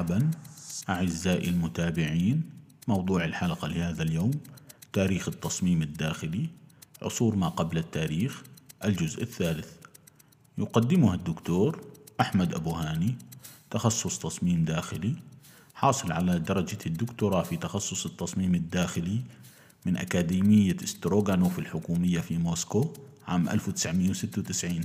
مرحبا أعزائي المتابعين موضوع الحلقة لهذا اليوم تاريخ التصميم الداخلي عصور ما قبل التاريخ الجزء الثالث. يقدمها الدكتور أحمد أبو هاني تخصص تصميم داخلي حاصل على درجة الدكتوراه في تخصص التصميم الداخلي من أكاديمية ستروغانوف الحكومية في موسكو عام 1996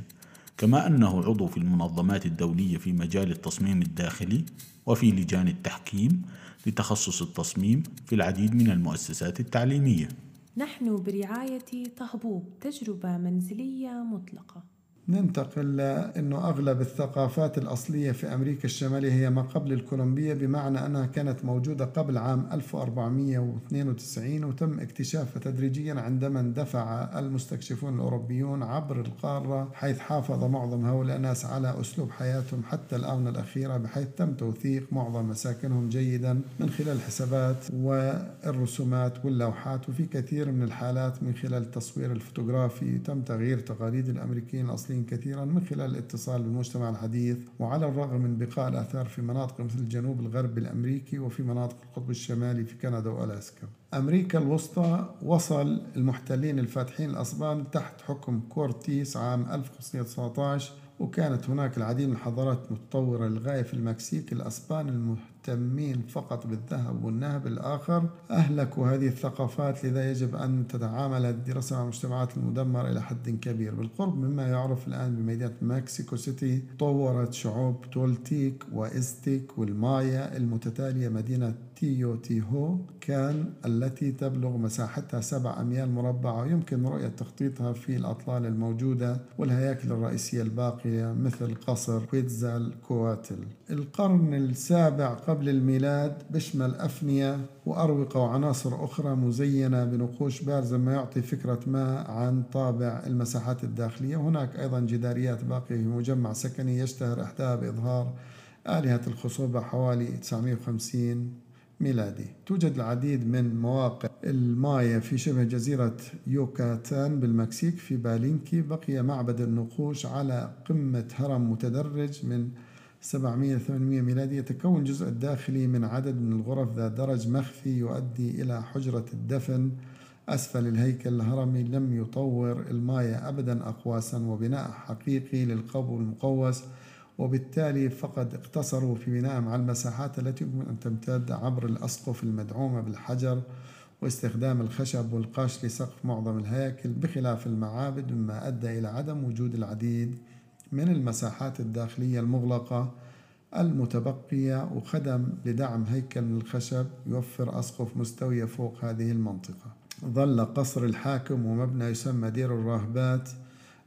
كما أنه عضو في المنظمات الدولية في مجال التصميم الداخلي وفي لجان التحكيم لتخصص التصميم في العديد من المؤسسات التعليمية. نحن برعاية طهبوب تجربة منزلية مطلقة. ننتقل لأنه أغلب الثقافات الأصلية في أمريكا الشمالية هي ما قبل الكولومبية بمعنى أنها كانت موجودة قبل عام 1492 وتم اكتشافها تدريجيا عندما اندفع المستكشفون الأوروبيون عبر القارة حيث حافظ معظم هؤلاء الناس على أسلوب حياتهم حتى الآونة الأخيرة بحيث تم توثيق معظم مساكنهم جيدا من خلال الحسابات والرسومات واللوحات وفي كثير من الحالات من خلال التصوير الفوتوغرافي تم تغيير تقاليد الأمريكيين الأصليين كثيرا من خلال الاتصال بالمجتمع الحديث وعلى الرغم من بقاء الآثار في مناطق مثل الجنوب الغربي الأمريكي وفي مناطق القطب الشمالي في كندا وألاسكا. أمريكا الوسطى وصل المحتلين الفاتحين الأسبان تحت حكم كورتيس عام 1519 وكانت هناك العديد من الحضارات متطورة للغاية في المكسيك الأسبان المهتمين فقط بالذهب والنهب. الآخر أهلكوا هذه الثقافات لذا يجب أن تتعامل الدراسة مع المجتمعات المدمرة إلى حد كبير. بالقرب مما يعرف الآن بمدينة مكسيكو سيتي طورت شعوب تولتيك وإزتيك والمايا المتتالية مدينة تيو تيهو كان التي تبلغ مساحتها سبع أميال مربعة ويمكن رؤية تخطيطها في الأطلال الموجودة والهياكل الرئيسية الباقية. مثل قصر كويتزال كواتل القرن السابع قبل الميلاد بشمل أفنية وأروقة وعناصر أخرى مزينة بنقوش بارزة ما يعطي فكرة ما عن طابع المساحات الداخلية. وهناك أيضا جداريات باقية في مجمع سكني يشتهر إحداها بإظهار آلهة الخصوبة حوالي 950 ميلادي. توجد العديد من مواقع المايا في شبه جزيرة يوكاتان بالمكسيك في بالينكي. بقي معبد النقوش على قمة هرم متدرج من 700 800 ميلادي. يتكون الجزء الداخلي من عدد من الغرف ذات درج مخفي يؤدي إلى حجرة الدفن. أسفل الهيكل الهرمي لم يطور. المايا أبدا أقواسا وبناء حقيقي للقبو المقوس. وبالتالي فقد اقتصروا في بنائهم على المساحات التي يمكن أن تمتد عبر الأسقف المدعومة بالحجر واستخدام الخشب والقاش لسقف معظم الهياكل بخلاف المعابد مما أدى إلى عدم وجود العديد من المساحات الداخلية المغلقة المتبقية وخدم لدعم هيكل من الخشب يوفر أسقف مستوية فوق هذه المنطقة. ظل قصر الحاكم ومبنى يسمى دير الراهبات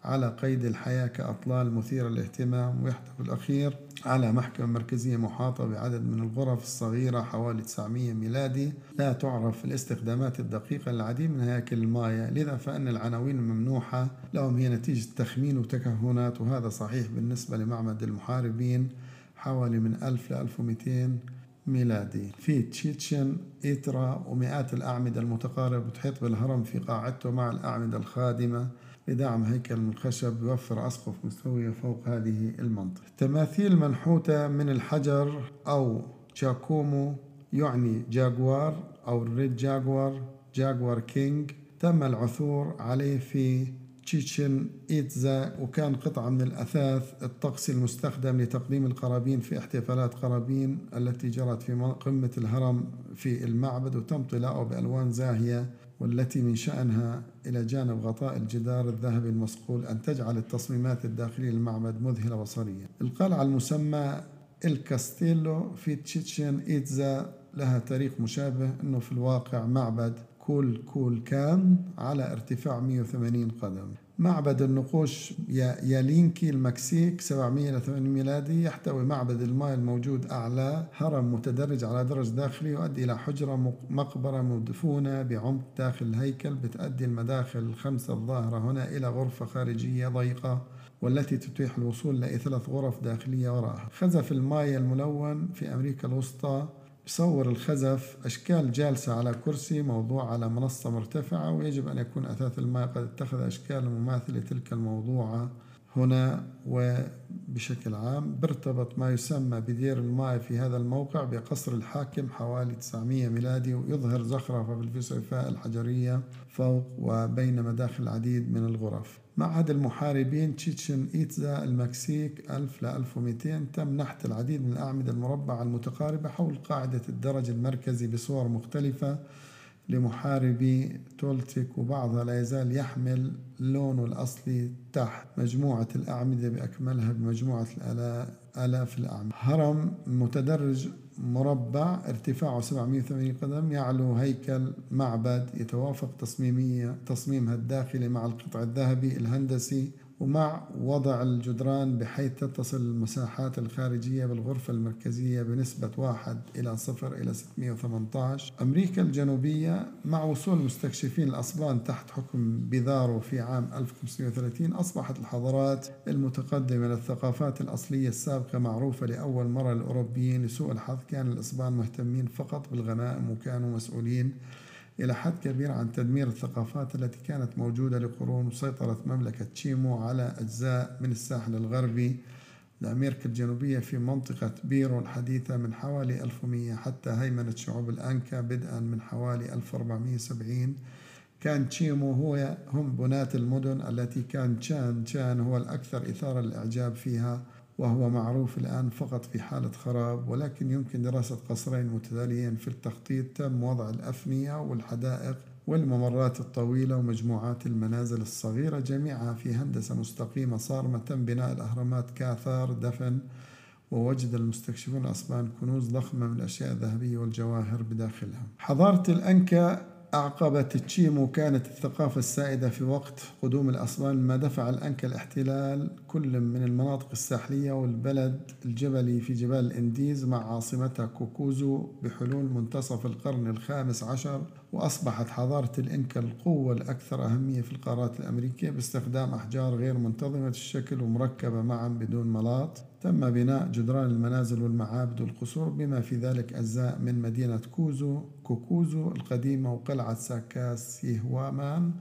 على قيد الحياة كأطلال مثيرة للاهتمام. ويحتوي الأخير على محكمة مركزية محاطة بعدد من الغرف الصغيرة حوالي 900 ميلادي. لا تعرف الاستخدامات الدقيقة للعديد من هياكل المايا لذا فإن العناوين الممنوحة لهم هي نتيجة تخمين وتكهنات وهذا صحيح بالنسبة لمعبد المحاربين حوالي من 1000 ل 1200 ميلادي. في تشيتشن إيترا ومئات الأعمدة المتقاربة تحيط بالهرم في قاعدته مع الأعمدة الخادمة. لدعم هيكل من الخشب يوفر أسقف مستوية فوق هذه المنطقة. تماثيل منحوتة من الحجر أو جاكومو يعني جاكوار أو ال red jaguar jaguar king تم العثور عليه في تشيتشن إيتزا وكان قطعة من الأثاث الطقسي المستخدم لتقديم القرابين في احتفالات قرابين التي جرت في قمة الهرم في المعبد وتم طلاؤه بألوان زاهية. والتي من شأنها إلى جانب غطاء الجدار الذهبي المصقول أن تجعل التصميمات الداخلية للمعبد مذهلة بصريا القلعة المسمى الكاستيلو في تشيتشن إيتزا لها تاريخ مشابه أنه في الواقع معبد كوكولكان على ارتفاع 180 قدم. معبد النقوش يالينكي المكسيك 700 إلى 800 ميلادي يحتوي معبد المايا الموجود أعلى هرم متدرج على درج داخلي يؤدي إلى حجرة مقبرة مدفونة بعمق داخل الهيكل بتؤدي المداخل الخمسة الظاهرة هنا إلى غرفة خارجية ضيقة والتي تتيح الوصول إلى ثلاث غرف داخلية وراءها. خزف المايا الملون في أمريكا الوسطى يصور الخزف أشكال جالسة على كرسي موضوع على منصة مرتفعة ويجب أن يكون أثاث الماء قد اتخذ أشكال مماثلة تلك الموضوعة. هنا وبشكل عام بيرتبط ما يسمى بدير الماء في هذا الموقع بقصر الحاكم حوالي 900 ميلادي ويظهر زخرفة بالفسيفاء الحجرية فوق وبين مداخل العديد من الغرف. معبد المحاربين تشيتشن إيتزا المكسيك 1000 ل 1200 تم نحت العديد من الأعمدة المربعة المتقاربة حول قاعدة الدرج المركزي بصور مختلفة لمحاربي تولتيك وبعضها لا يزال يحمل لونه الأصلي تحت مجموعة الأعمدة بأكملها بمجموعة آلاف الأعمدة. هرم متدرج مربع ارتفاعه 780 قدم يعلو هيكل معبد يتوافق تصميمية تصميمها الداخلي مع القطع الذهبي الهندسي ومع وضع الجدران بحيث تتصل المساحات الخارجية بالغرفة المركزية بنسبة 1 إلى 0 إلى 618 أمريكا الجنوبية مع وصول مستكشفين الأصبان تحت حكم بيذارو في عام 1530 أصبحت الحضارات المتقدمة للثقافات الأصلية السابقة معروفة لأول مرة للأوروبيين لسوء الحظ. كان الإصبان مهتمين فقط بالغنائم وكانوا مسؤولين إلى حد كبير عن تدمير الثقافات التي كانت موجودة لقرون وسيطرت مملكة تشيمو على أجزاء من الساحل الغربي. لأمريكا الجنوبية في منطقة بيرو الحديثة من حوالي 1100 حتى هيمنة شعوب الأنكا بدءا من حوالي 1470 كان تشيمو هو هم بناة المدن التي كان تشان تشان هو الأكثر إثارة للإعجاب فيها. وهو معروف الآن فقط في حالة خراب ولكن يمكن دراسة قصرين متتاليين في التخطيط تم وضع الأفنية والحدائق والممرات الطويلة ومجموعات المنازل الصغيرة جميعها في هندسة مستقيمة صارمة تم بناء الأهرامات كآثار دفن ووجد المستكشفون الأسبان كنوز ضخمة من الأشياء الذهبية والجواهر بداخلها. حضارة الأنكا أعقبت تشيمو كانت الثقافة السائدة في وقت قدوم الأسبان ما دفع الأنكا الاحتلال كل من المناطق الساحلية والبلد الجبلي في جبال الإنديز مع عاصمتها كوزكو بحلول منتصف القرن الخامس عشر وأصبحت حضارة الإنكا القوة الأكثر أهمية في القارات الأمريكية باستخدام أحجار غير منتظمة الشكل ومركبة معا بدون ملاط. تم بناء جدران المنازل والمعابد والقصور بما في ذلك أجزاء من مدينة كوزو كوكوزو القديمة وقلعة ساكاس يهوامان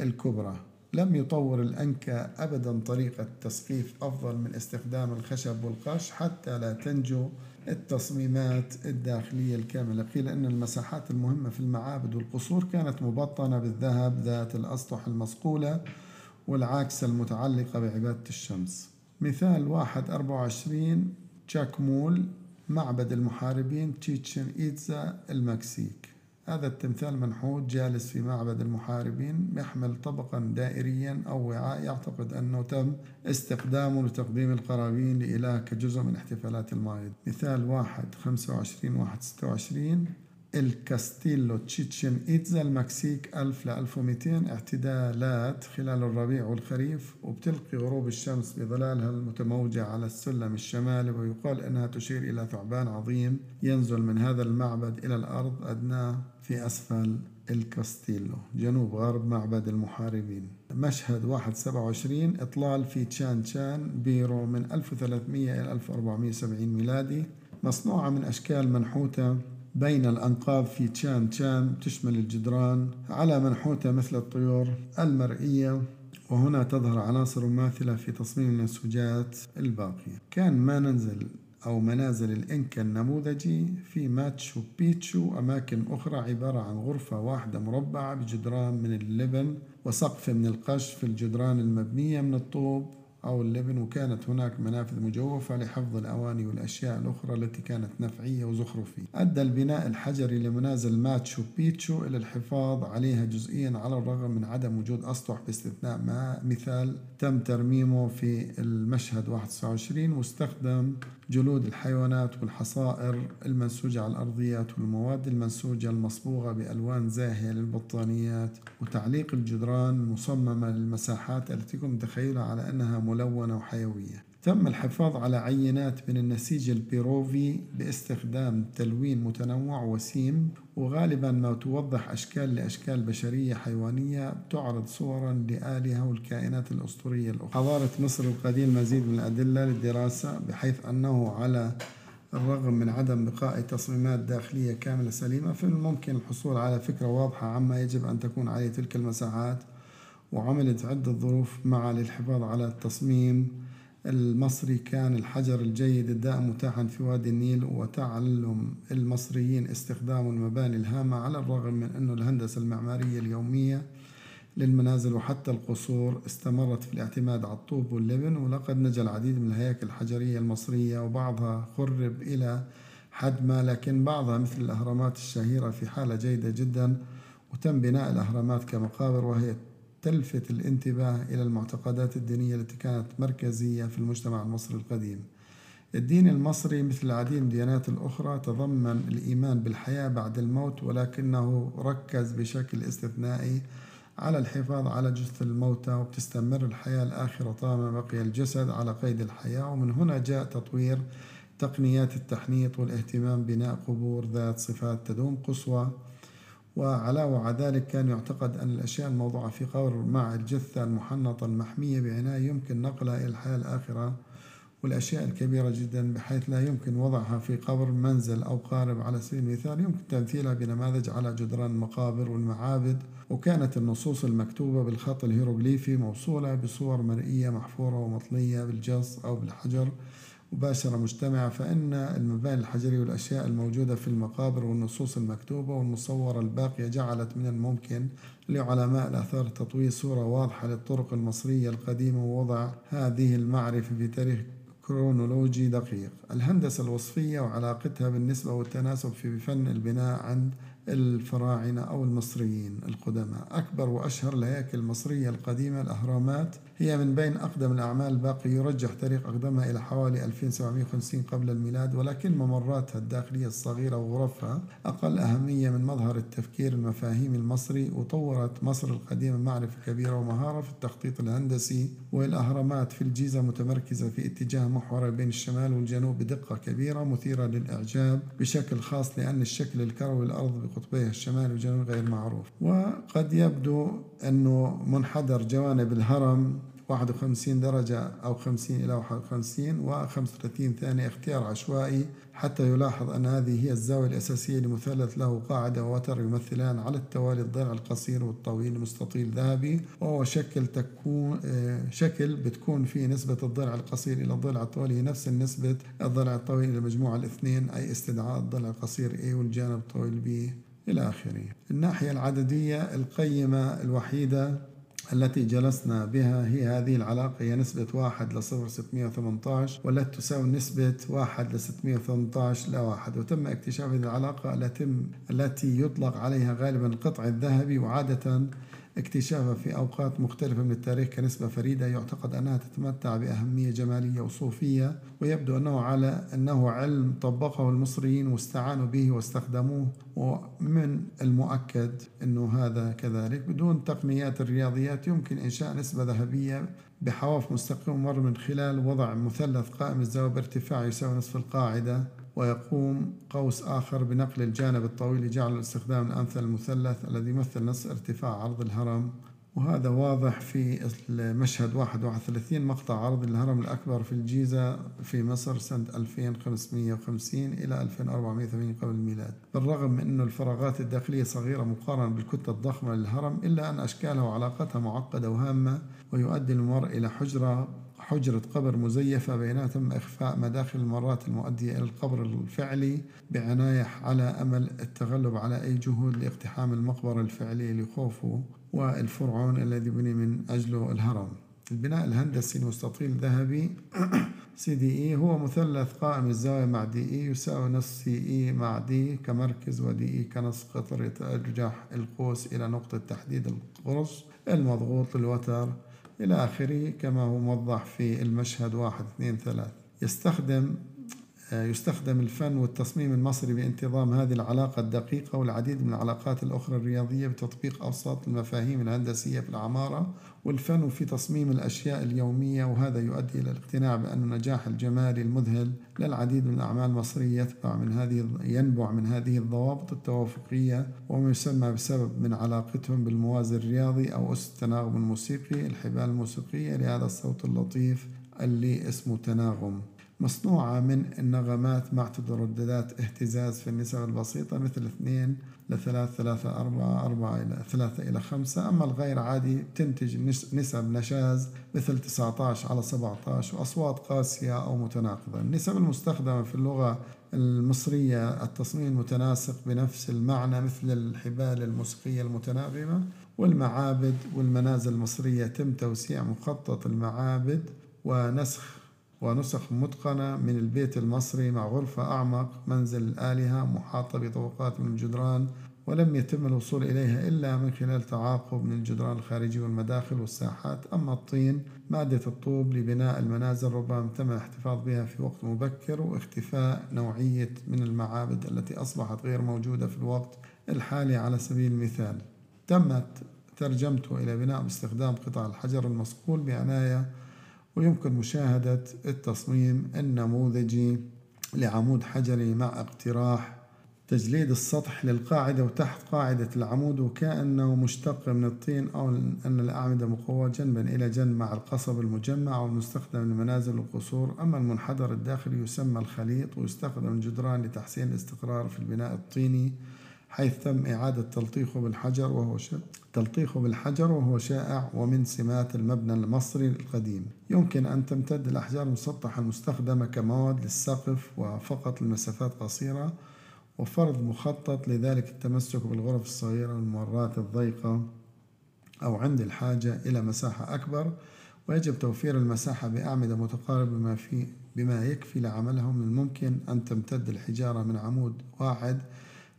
الكبرى. لم يطور الأنكا أبدا طريقة تسقيف أفضل من استخدام الخشب والقش حتى لا تنجو التصميمات الداخلية الكاملة. قيل أن المساحات المهمة في المعابد والقصور كانت مبطنة بالذهب ذات الأسطح المصقولة والعاكسة المتعلقة بعبادة الشمس. مثال واحد أربعة وعشرين تشاكمول معبد المحاربين تشيتشن إيتزا المكسيك. هذا التمثال منحوت جالس في معبد المحاربين يحمل طبقا دائريا أو وعاء. يعتقد أنه تم استخدامه لتقديم القرابين لإله كجزء من احتفالات المايا. مثال واحد خمسة وعشرين واحد ستة وعشرين. الكاستيلو تشيتشن إيتزا المكسيك 1000 ل 1200 اعتدالات خلال الربيع والخريف وبتلقي غروب الشمس بظلالها المتموجة على السلم الشمالي ويقال أنها تشير إلى ثعبان عظيم ينزل من هذا المعبد إلى الأرض أدناه في أسفل الكاستيلو جنوب غرب معبد المحاربين مشهد 127 أطلال في تشان تشان بيرو من 1300 إلى 1470 ميلادي مصنوعة من أشكال منحوتة بين الأنقاض في تشان تشان تشمل الجدران على منحوتة مثل الطيور المرئية وهنا تظهر عناصر ماثلة في تصميم المنسوجات الباقية. كان ما ننزل أو منازل الإنكا النموذجي في ماتشو بيتشو أماكن أخرى عبارة عن غرفة واحدة مربعة بجدران من اللبن وسقف من القش في الجدران المبنية من الطوب. أو اللبن وكانت هناك منافذ مجوفة لحفظ الأواني والأشياء الأخرى التي كانت نفعية وزخرفية. أدى البناء الحجري لمنازل ماتشو بيتشو إلى الحفاظ عليها جزئيا على الرغم من عدم وجود أسطح باستثناء ما مثال تم ترميمه في المشهد 21 واستخدم جلود الحيوانات والحصائر المنسوجة على الأرضيات والمواد المنسوجة المصبوغة بألوان زاهية للبطانيات وتعليق الجدران مصممة للمساحات التي يمكن تخيلها على أنها ملونة وحيوية. تم الحفاظ على عينات من النسيج البيروفي باستخدام تلوين متنوع وسيم وغالبا ما توضح أشكال لأشكال بشرية حيوانية تعرض صورا لآلهة والكائنات الأسطورية الأخرى. حضارة مصر القديم مزيد من الأدلة للدراسة بحيث أنه على الرغم من عدم بقاء تصميمات داخلية كاملة سليمة فمن الممكن الحصول على فكرة واضحة عما يجب أن تكون عليه تلك المساحات. وعملت عدة ظروف معا للحفاظ على التصميم المصري. كان الحجر الجيد الدائم متاحا في وادي النيل وتعلم المصريين استخدام المباني الهامة على الرغم من أن الهندسة المعمارية اليومية للمنازل وحتى القصور استمرت في الاعتماد على الطوب واللبن. ولقد نجا العديد من الهياكل الحجرية المصرية وبعضها خرب إلى حد ما لكن بعضها مثل الأهرامات الشهيرة في حالة جيدة جدا. وتم بناء الأهرامات كمقابر وهي تلفت الانتباه إلى المعتقدات الدينية التي كانت مركزية في المجتمع المصري القديم. الدين المصري مثل العديد من الديانات الأخرى تضمن الإيمان بالحياة بعد الموت ولكنه ركز بشكل استثنائي على الحفاظ على جثث الموتى وبتستمر الحياة الآخرة طالما بقي الجسد على قيد الحياة. ومن هنا جاء تطوير تقنيات التحنيط والاهتمام بناء قبور ذات صفات تدوم قصوى وعلاوة على ذلك كان يعتقد أن الأشياء الموضوعة في قبر مع الجثة المحنطة المحمية بعناية يمكن نقلها إلى الحياة الآخرة والأشياء الكبيرة جدا بحيث لا يمكن وضعها في قبر منزل أو قارب على سبيل المثال يمكن تمثيلها بنماذج على جدران المقابر والمعابد وكانت النصوص المكتوبة بالخط الهيروغليفي موصولة بصور مرئية محفورة ومطلية بالجص أو بالحجر. مباشرة مجتمعة فإن المباني الحجرية والأشياء الموجودة في المقابر والنصوص المكتوبة والمصورة الباقية جعلت من الممكن لعلماء الآثار تطوير صورة واضحة للطرق المصرية القديمة ووضع هذه المعرفة في تاريخ كرونولوجي دقيق. الهندسة الوصفية وعلاقتها بالنسبة والتناسب في فن البناء عند الفراعنة أو المصريين القدماء. أكبر وأشهر الهياكل المصرية القديمة الأهرامات هي من بين أقدم الأعمال الباقي يرجح تاريخ أقدمها إلى حوالي 2750 قبل الميلاد ولكن ممراتها الداخلية الصغيرة وغرفها أقل أهمية من مظهر التفكير المفاهيمي المصري وطورت مصر القديمة معرفة كبيرة ومهارة في التخطيط الهندسي والأهرامات في الجيزة متمركزة في اتجاه محوري بين الشمال والجنوب بدقة كبيرة مثيرة للإعجاب بشكل خاص لأن الشكل الكروي الأرض بقطبيها الشمال والجنوب غير معروف. وقد يبدو أنه منحدر جوانب الهرم 51 درجة أو 50 إلى 51 و 35 ثانية اختيار عشوائي حتى يلاحظ أن هذه هي الزاوية الأساسية لمثلث له قاعدة ووتر يمثلان على التوالي الضلع القصير والطويل مستطيل ذهبي وهو شكل تكون آه، شكل بتكون فيه نسبة الضلع القصير إلى الضلع الطويل هي نفس نسبة الضلع الطويل إلى مجموع الاثنين أي استدعاء الضلع القصير A والجانب الطويل B إلى آخره. الناحية العددية القيمة الوحيدة التي جلسنا بها هي هذه العلاقة هي نسبة واحد لصفر 618 والتي تساوي نسبة واحد ل 618 لواحد وتم اكتشاف هذه العلاقة التي يطلق عليها غالبا القطع الذهبي وعادة اكتشافها في أوقات مختلفة من التاريخ كنسبة فريدة يعتقد أنها تتمتع بأهمية جمالية وصوفية ويبدو أنه على أنه علم طبقه المصريين واستعانوا به واستخدموه ومن المؤكد أنه هذا كذلك. بدون تقنيات الرياضيات يمكن إنشاء نسبة ذهبية بحواف مستقيم مر من خلال وضع مثلث قائم الزاوية بارتفاع يساوي نصف القاعدة. ويقوم قوس آخر بنقل الجانب الطويل لجعل الاستخدام الأمثل المثلث الذي يمثل نصف ارتفاع عرض الهرم. وهذا واضح في المشهد 31 مقطع عرض الهرم الأكبر في الجيزة في مصر سنة 2550 إلى 2480 قبل الميلاد. بالرغم من أن الفراغات الداخلية صغيرة مقارنة بالكتلة الضخمة للهرم إلا أن أشكالها وعلاقتها معقدة وهامة ويؤدي المرء إلى حجرة حجرة قبر مزيفة بينها تم إخفاء مداخل الممرات المؤدية إلى القبر الفعلي بعناية على أمل التغلب على أي جهود لاقتحام المقبرة الفعلية لخوفو والفرعون الذي بني من أجله الهرم. البناء الهندسي المستطيل الذهبي CDE هو مثلث قائم الزاوية مع DE يساوي نص CE مع D كمركز و DE كنص قطر يترجح القوس إلى نقطة تحديد القرص المضغوط الوتر إلى آخره كما هو موضح في المشهد واحد اثنين ثلاث. يستخدم آه، يستخدم الفن والتصميم المصري بانتظام هذه العلاقة الدقيقة والعديد من العلاقات الأخرى الرياضية بتطبيق أبسط المفاهيم الهندسية في العمارة والفن في تصميم الأشياء اليومية وهذا يؤدي إلى الاقتناع بأن النجاح الجمالي المذهل للعديد من الأعمال المصرية يتبع من هذه ينبع من هذه الضوابط التوافقية وما يسمى بسبب من علاقتهم بالموازي الرياضي أو أس التناغم الموسيقي الحبال الموسيقية لهذا الصوت اللطيف اللي اسمه تناغم. مصنوعة من النغمات مع ترددات اهتزاز في النسب البسيطة مثل 2 ل 3 3 4 4 إلى 3 إلى 5 أما الغير عادي تنتج نسب نشاز مثل 19 على 17 وأصوات قاسية أو متناقضة. النسب المستخدمة في اللغة المصرية التصميم المتناسق بنفس المعنى مثل الحبال الموسيقية المتناغمة والمعابد والمنازل المصرية. تم توسيع مخطط المعابد ونسخ ونسخ متقنة من البيت المصري مع غرفة أعمق منزل الآلهة محاطة بطبقات من الجدران ولم يتم الوصول إليها إلا من خلال تعاقب من الجدران الخارجي والمداخل والساحات. أما الطين مادة الطوب لبناء المنازل ربما تم الاحتفاظ بها في وقت مبكر واختفاء نوعية من المعابد التي أصبحت غير موجودة في الوقت الحالي على سبيل المثال. تمت ترجمته إلى بناء باستخدام قطع الحجر المصقول بعناية ويمكن مشاهدة التصميم النموذجي لعمود حجري مع اقتراح تجليد السطح للقاعدة وتحت قاعدة العمود وكأنه مشتق من الطين أو أن الأعمدة مقوى جنبا إلى جنب مع القصب المجمع والمستخدم للمنازل والقصور أما المنحدر الداخلي يسمى الخليط ويستخدم الجدران لتحسين الاستقرار في البناء الطيني. حيث تم إعادة تلطيخه بالحجر وهو تلطيخه بالحجر وهو شائع ومن سمات المبنى المصري القديم. يمكن أن تمتد الأحجار المسطحة المستخدمة كمواد للسقف وفقط لمسافات قصيرة وفرض مخطط لذلك التمسك بالغرف الصغيرة والممرات الضيقة أو عند الحاجة إلى مساحة أكبر ويجب توفير المساحة بأعمدة متقاربة بما, في بما يكفي لعملها من الممكن أن تمتد الحجارة من عمود واحد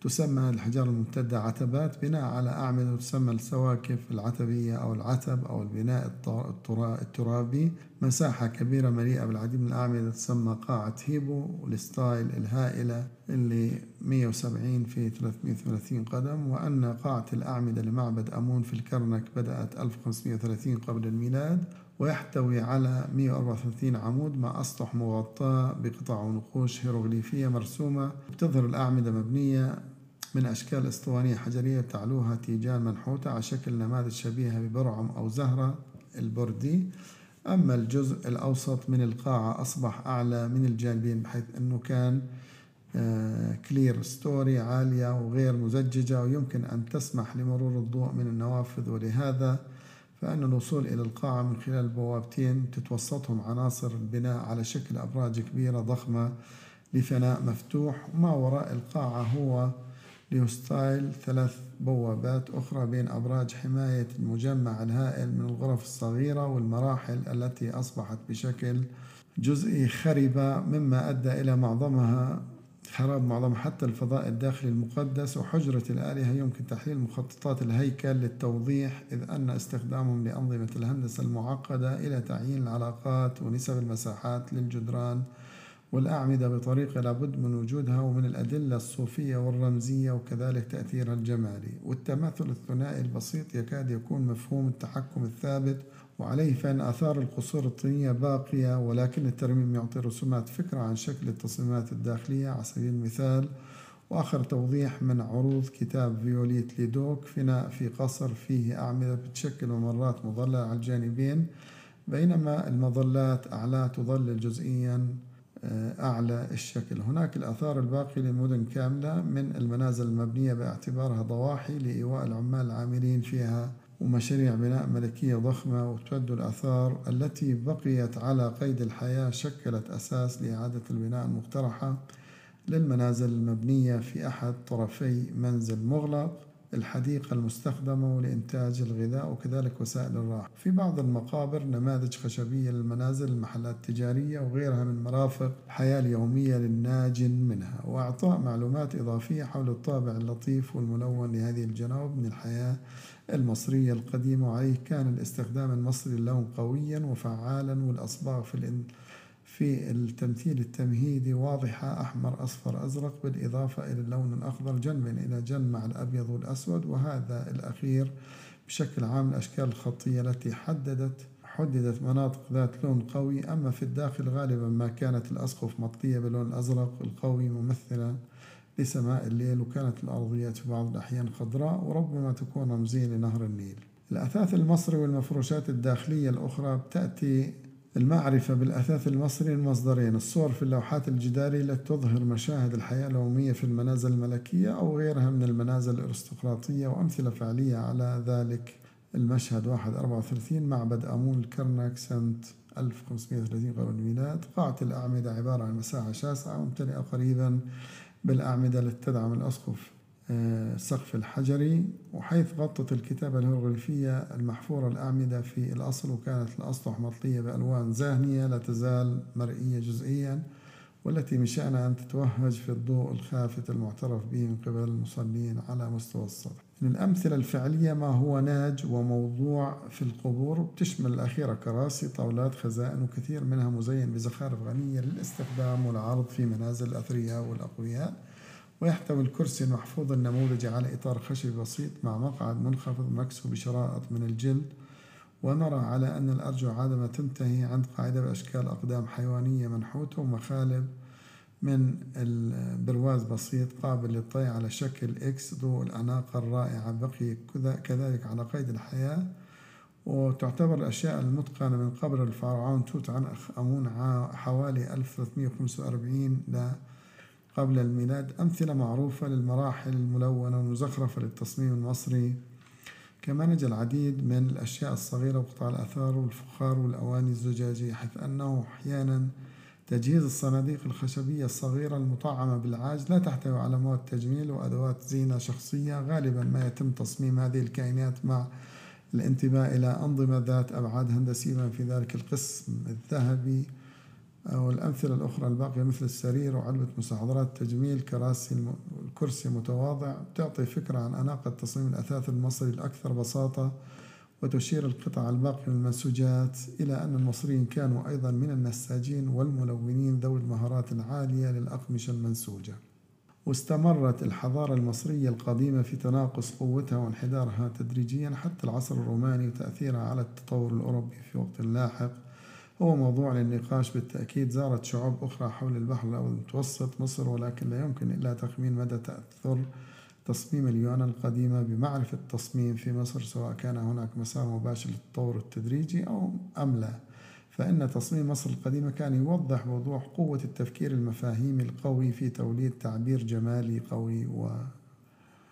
تسمى الحجارة الممتدة عتبات بناء على أعمدة تسمى السواكف العتبية أو العتب أو البناء الترابي. مساحة كبيرة مليئة بالعديد من الأعمدة تسمى قاعة hypostyle الهائلة اللي 170 في 330 قدم. وأن قاعة الأعمدة لمعبد أمون في الكرنك بدأت 1530 قبل الميلاد ويحتوي على 134 عمود مع أسطح مغطاة بقطع ونقوش هيروغليفية مرسومة. بتظهر الأعمدة مبنية من أشكال أسطوانية حجرية تعلوها تيجان منحوتة على شكل نماذج شبيهة ببرعم أو زهرة البردي أما الجزء الأوسط من القاعة أصبح أعلى من الجانبين بحيث أنه كان clerestory عالية وغير مزججة ويمكن أن تسمح لمرور الضوء من النوافذ. ولهذا فأن الوصول إلى القاعة من خلال بوابتين تتوسطهم عناصر البناء على شكل أبراج كبيرة ضخمة لفناء مفتوح. وما وراء القاعة هو ليستايل ثلاث بوابات أخرى بين أبراج حماية المجمع الهائل من الغرف الصغيرة والمراحل التي أصبحت بشكل جزئي خربة مما أدى إلى معظمها خراب معظم حتى الفضاء الداخلي المقدس وحجرة الآلهة يمكن تحليل مخططات الهيكل للتوضيح إذ أن استخدامهم لأنظمة الهندسة المعقدة إلى تعيين العلاقات ونسب المساحات للجدران والأعمدة بطريقة لابد من وجودها ومن الأدلة الصوفية والرمزية وكذلك تأثيرها الجمالي والتماثل الثنائي البسيط يكاد يكون مفهوم التحكم الثابت وعليه فإن آثار القصور الطينية باقية ولكن الترميم يعطي رسومات فكرة عن شكل التصميمات الداخلية. على سبيل المثال وآخر توضيح من عروض كتاب فيوليت ليدوك فناء في قصر فيه أعمدة بتشكل ممرات مظللة على الجانبين بينما المظلات أعلى تظلل جزئيا. أعلى الشكل. هناك الآثار الباقية لمدن كاملة من المنازل المبنية باعتبارها ضواحي لإيواء العمال العاملين فيها ومشاريع بناء ملكية ضخمة وتعد الآثار التي بقيت على قيد الحياة شكلت أساس لإعادة البناء المقترحة للمنازل المبنية في أحد طرفي منزل مغلق. الحديقة المستخدمة لإنتاج الغذاء وكذلك وسائل الراحة. في بعض المقابر نماذج خشبية للمنازل المحلات التجارية وغيرها من مرافق الحياة اليومية للناج منها. وإعطاء معلومات إضافية حول الطابع اللطيف والملون لهذه الجنوب من الحياة المصرية القديمة. وعليه كان الاستخدام المصري اللون قويا وفعالا والأصباغ في في التمثيل التمهيدي واضحة أحمر أصفر أزرق بالإضافة إلى اللون الأخضر جنبا إلى جنب مع الأبيض والأسود وهذا الأخير بشكل عام الأشكال الخطية التي حددت حددت مناطق ذات لون قوي. أما في الداخل غالبا ما كانت الأسقف مطلية باللون الأزرق القوي ممثلة لسماء الليل وكانت الأرضيات في بعض الأحيان خضراء وربما تكون رمزية لنهر النيل. الأثاث المصري والمفروشات الداخلية الأخرى بتأتي المعرفة بالأثاث المصري المصدرين الصور في اللوحات الجدارية التي تظهر مشاهد الحياة اليومية في المنازل الملكية أو غيرها من المنازل الأرستقراطية وأمثلة فعلية على ذلك. المشهد 134 معبد آمون الكرنك سنة 1530 قبل الميلاد. قاعة الأعمدة عبارة عن مساحة شاسعة ممتلئة قريبا بالأعمدة التي تدعم الأسقف. السقف الحجري وحيث غطت الكتابة الهيروغليفية المحفورة الأعمدة في الأصل وكانت الأسطح مطلية بألوان زاهية لا تزال مرئية جزئيا والتي من شأنها أن تتوهج في الضوء الخافت المعترف به من قبل المصلين على مستوى السطح. من الأمثلة الفعلية ما هو ناج وموضوع في القبور بتشمل الأخيرة كراسي طاولات خزائن وكثير منها مزين بزخارف غنية للاستخدام والعرض في منازل الأثرياء والأقوياء. ويحتوي الكرسي المحفوظ النموذجي على إطار خشبي بسيط مع مقعد منخفض مكسو بشرائط من الجلد. ونرى على أن الأرجل عادة تنتهي عند قاعدة بأشكال أقدام حيوانية منحوتة ومخالب من البرواز بسيط قابل للطي على شكل X ضوء الأناقة الرائعة. بقي كذلك على قيد الحياة. وتعتبر الأشياء المتقنة من قبر الفرعون توت عنخ آمون حوالي 1345 ل قبل الميلاد أمثلة معروفة للمراحل الملونة والمزخرفة للتصميم المصري. كما نجد العديد من الأشياء الصغيرة وقطع الآثار والفخار والأواني الزجاجية حيث أنه أحيانا تجهيز الصناديق الخشبية الصغيرة المطعمة بالعاج لا تحتوي على مواد تجميل وأدوات زينة شخصية. غالبا ما يتم تصميم هذه الكائنات مع الانتباه إلى أنظمة ذات أبعاد هندسية في ذلك القسم الذهبي. والأمثلة الأخرى الباقية مثل السرير وعلبة مستحضرات تجميل كراسي الكرسي متواضع تعطي فكرة عن أناقة تصميم الأثاث المصري الأكثر بساطة وتشير القطع الباقية من المنسوجات إلى أن المصريين كانوا أيضا من النساجين والملونين ذوي المهارات العالية للأقمشة المنسوجة. واستمرت الحضارة المصرية القديمة في تناقص قوتها وانحدارها تدريجيا حتى العصر الروماني وتأثيرها على التطور الأوروبي في وقت لاحق. هو موضوع للنقاش بالتأكيد زارت شعوب أخرى حول البحر المتوسط مصر ولكن لا يمكن إلا تخمين مدى تأثر تصميم اليونان القديمة بمعرفة التصميم في مصر سواء كان هناك مسار مباشر للتطور التدريجي أو أم لا. فإن تصميم مصر القديمة كان يوضح بوضوح قوة التفكير المفاهيمي القوي في توليد تعبير جمالي قوي و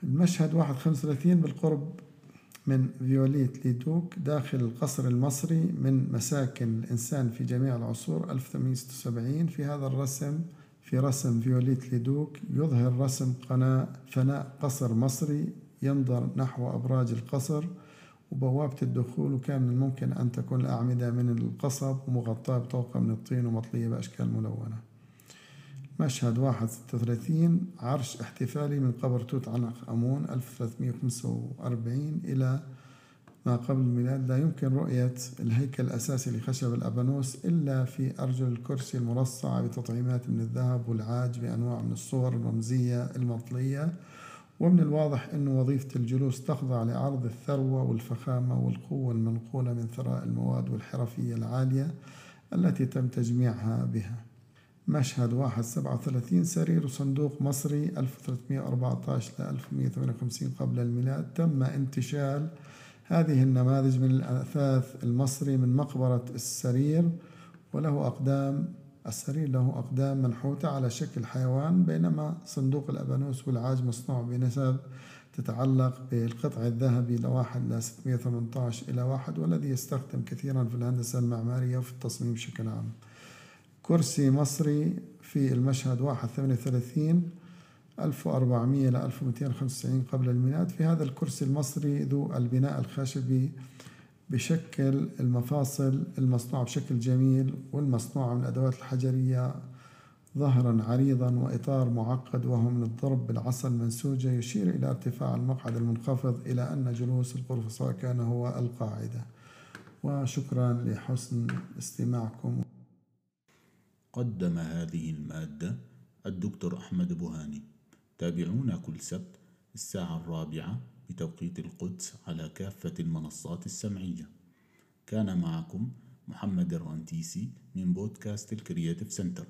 المشهد 135 بالقرب من فيوليت ليدوك داخل القصر المصري من مساكن الإنسان في جميع العصور 1876 في هذا الرسم في رسم فيوليت ليدوك يظهر رسم قناة فناء قصر مصري ينظر نحو أبراج القصر وبوابة الدخول وكان من الممكن أن تكون الأعمدة من القصب ومغطاة بطوقة من الطين ومطلية بأشكال ملونة. مشهد واحد ستة وثلاثين عرش احتفالي من قبر توت عنخ آمون ألف وأربعين إلى ما قبل الميلاد. لا يمكن رؤية الهيكل الأساسي لخشب الأبانوس إلا في أرجل الكرسي المرصعة بتطعيمات من الذهب والعاج بأنواع من الصور الرمزية المطلية ومن الواضح أن وظيفة الجلوس تخضع لعرض الثروة والفخامة والقوة المنقولة من ثراء المواد والحرفية العالية التي تم تجميعها بها. مشهد واحد سبعة وثلاثين سرير وصندوق مصري 1314 ل 1158 قبل الميلاد. تم انتشال هذه النماذج من الأثاث المصري من مقبرة السرير وله أقدام السرير له أقدام منحوتة على شكل حيوان بينما صندوق الأبانوس والعاج مصنوع بنسب تتعلق بالقطع الذهبي لواحد ل 618 إلى واحد والذي يستخدم كثيرا في الهندسة المعمارية وفي التصميم بشكل عام. كرسي مصري في المشهد واحد ثمانية وثلاثين ألف وأربعمية إلى ألف ومئتين وخمسة وتسعين قبل الميلاد. في هذا الكرسي المصري ذو البناء الخشبي بشكل المفاصل المصنوعة بشكل جميل والمصنوعة من الأدوات الحجرية ظهرا عريضا وإطار معقد وهو من الضرب بالعصا المنسوجة يشير إلى ارتفاع المقعد المنخفض إلى أن جلوس القرفصاء كان هو القاعدة. وشكرا لحسن استماعكم. قدم هذه المادة الدكتور أحمد بوهاني. تابعونا كل سبت الساعة الرابعة بتوقيت القدس على كافة المنصات السمعية. كان معكم محمد الرنتيسي من بودكاست الكرياتيف سنتر.